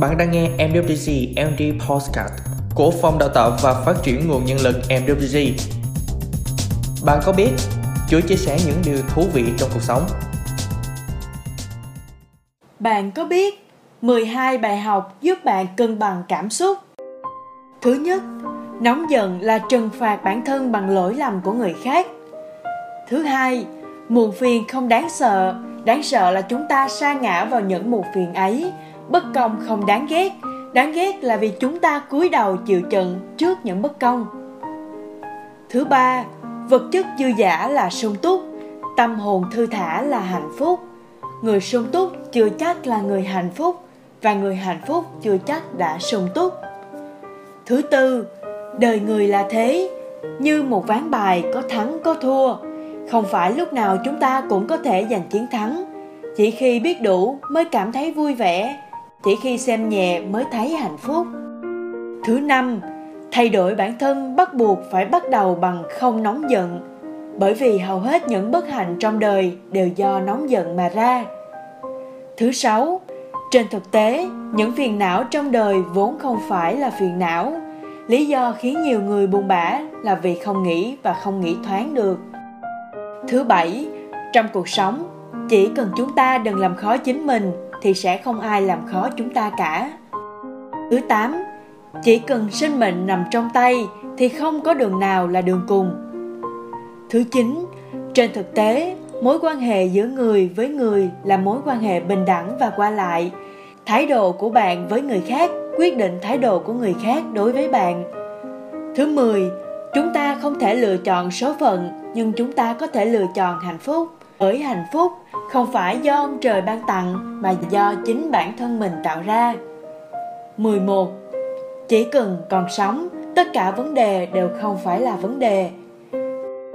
Bạn đang nghe MWG MD Postcard của Phòng Đào tạo và Phát triển Nguồn Nhân lực MWG. Bạn có biết Chúa chia sẻ những điều thú vị trong cuộc sống? Bạn có biết 12 bài học giúp bạn cân bằng cảm xúc? Thứ nhất, nóng giận là trừng phạt bản thân bằng lỗi lầm của người khác. Thứ hai, muộn phiền không đáng sợ, đáng sợ là chúng ta sa ngã vào những muộn phiền ấy bất công không đáng ghét. Đáng ghét là vì chúng ta cúi đầu chịu trận trước những bất công. Thứ ba, vật chất dư giả là sung túc. Tâm hồn thư thả là hạnh phúc. Người sung túc chưa chắc là người hạnh phúc, và người hạnh phúc chưa chắc đã sung túc. Thứ tư, đời người là thế. Như một ván bài có thắng có thua, không phải lúc nào chúng ta cũng có thể giành chiến thắng. Chỉ khi biết đủ mới cảm thấy vui vẻ chỉ khi xem nhẹ mới thấy hạnh phúc. Thứ năm, thay đổi bản thân bắt buộc phải bắt đầu bằng không nóng giận. Bởi vì hầu hết những bất hạnh trong đời đều do nóng giận mà ra. Thứ sáu, trên thực tế, những phiền não trong đời vốn không phải là phiền não. Lý do khiến nhiều người buồn bã là vì không nghĩ và không nghĩ thoáng được. Thứ bảy, trong cuộc sống, chỉ cần chúng ta đừng làm khó chính mình thì sẽ không ai làm khó chúng ta cả. Thứ 8. Chỉ cần sinh mệnh nằm trong tay thì không có đường nào là đường cùng. Thứ 9. Trên thực tế, mối quan hệ giữa người với người là mối quan hệ bình đẳng và qua lại. Thái độ của bạn với người khác quyết định thái độ của người khác đối với bạn. Thứ 10. Chúng ta không thể lựa chọn số phận, nhưng chúng ta có thể lựa chọn hạnh phúc bởi hạnh phúc không phải do ông trời ban tặng mà do chính bản thân mình tạo ra. 11. Chỉ cần còn sống, tất cả vấn đề đều không phải là vấn đề.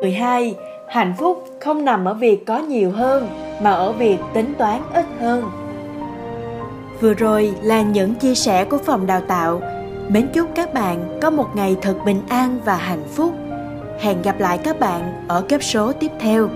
12. Hạnh phúc không nằm ở việc có nhiều hơn mà ở việc tính toán ít hơn. Vừa rồi là những chia sẻ của phòng đào tạo. Mến chúc các bạn có một ngày thật bình an và hạnh phúc. Hẹn gặp lại các bạn ở cấp số tiếp theo.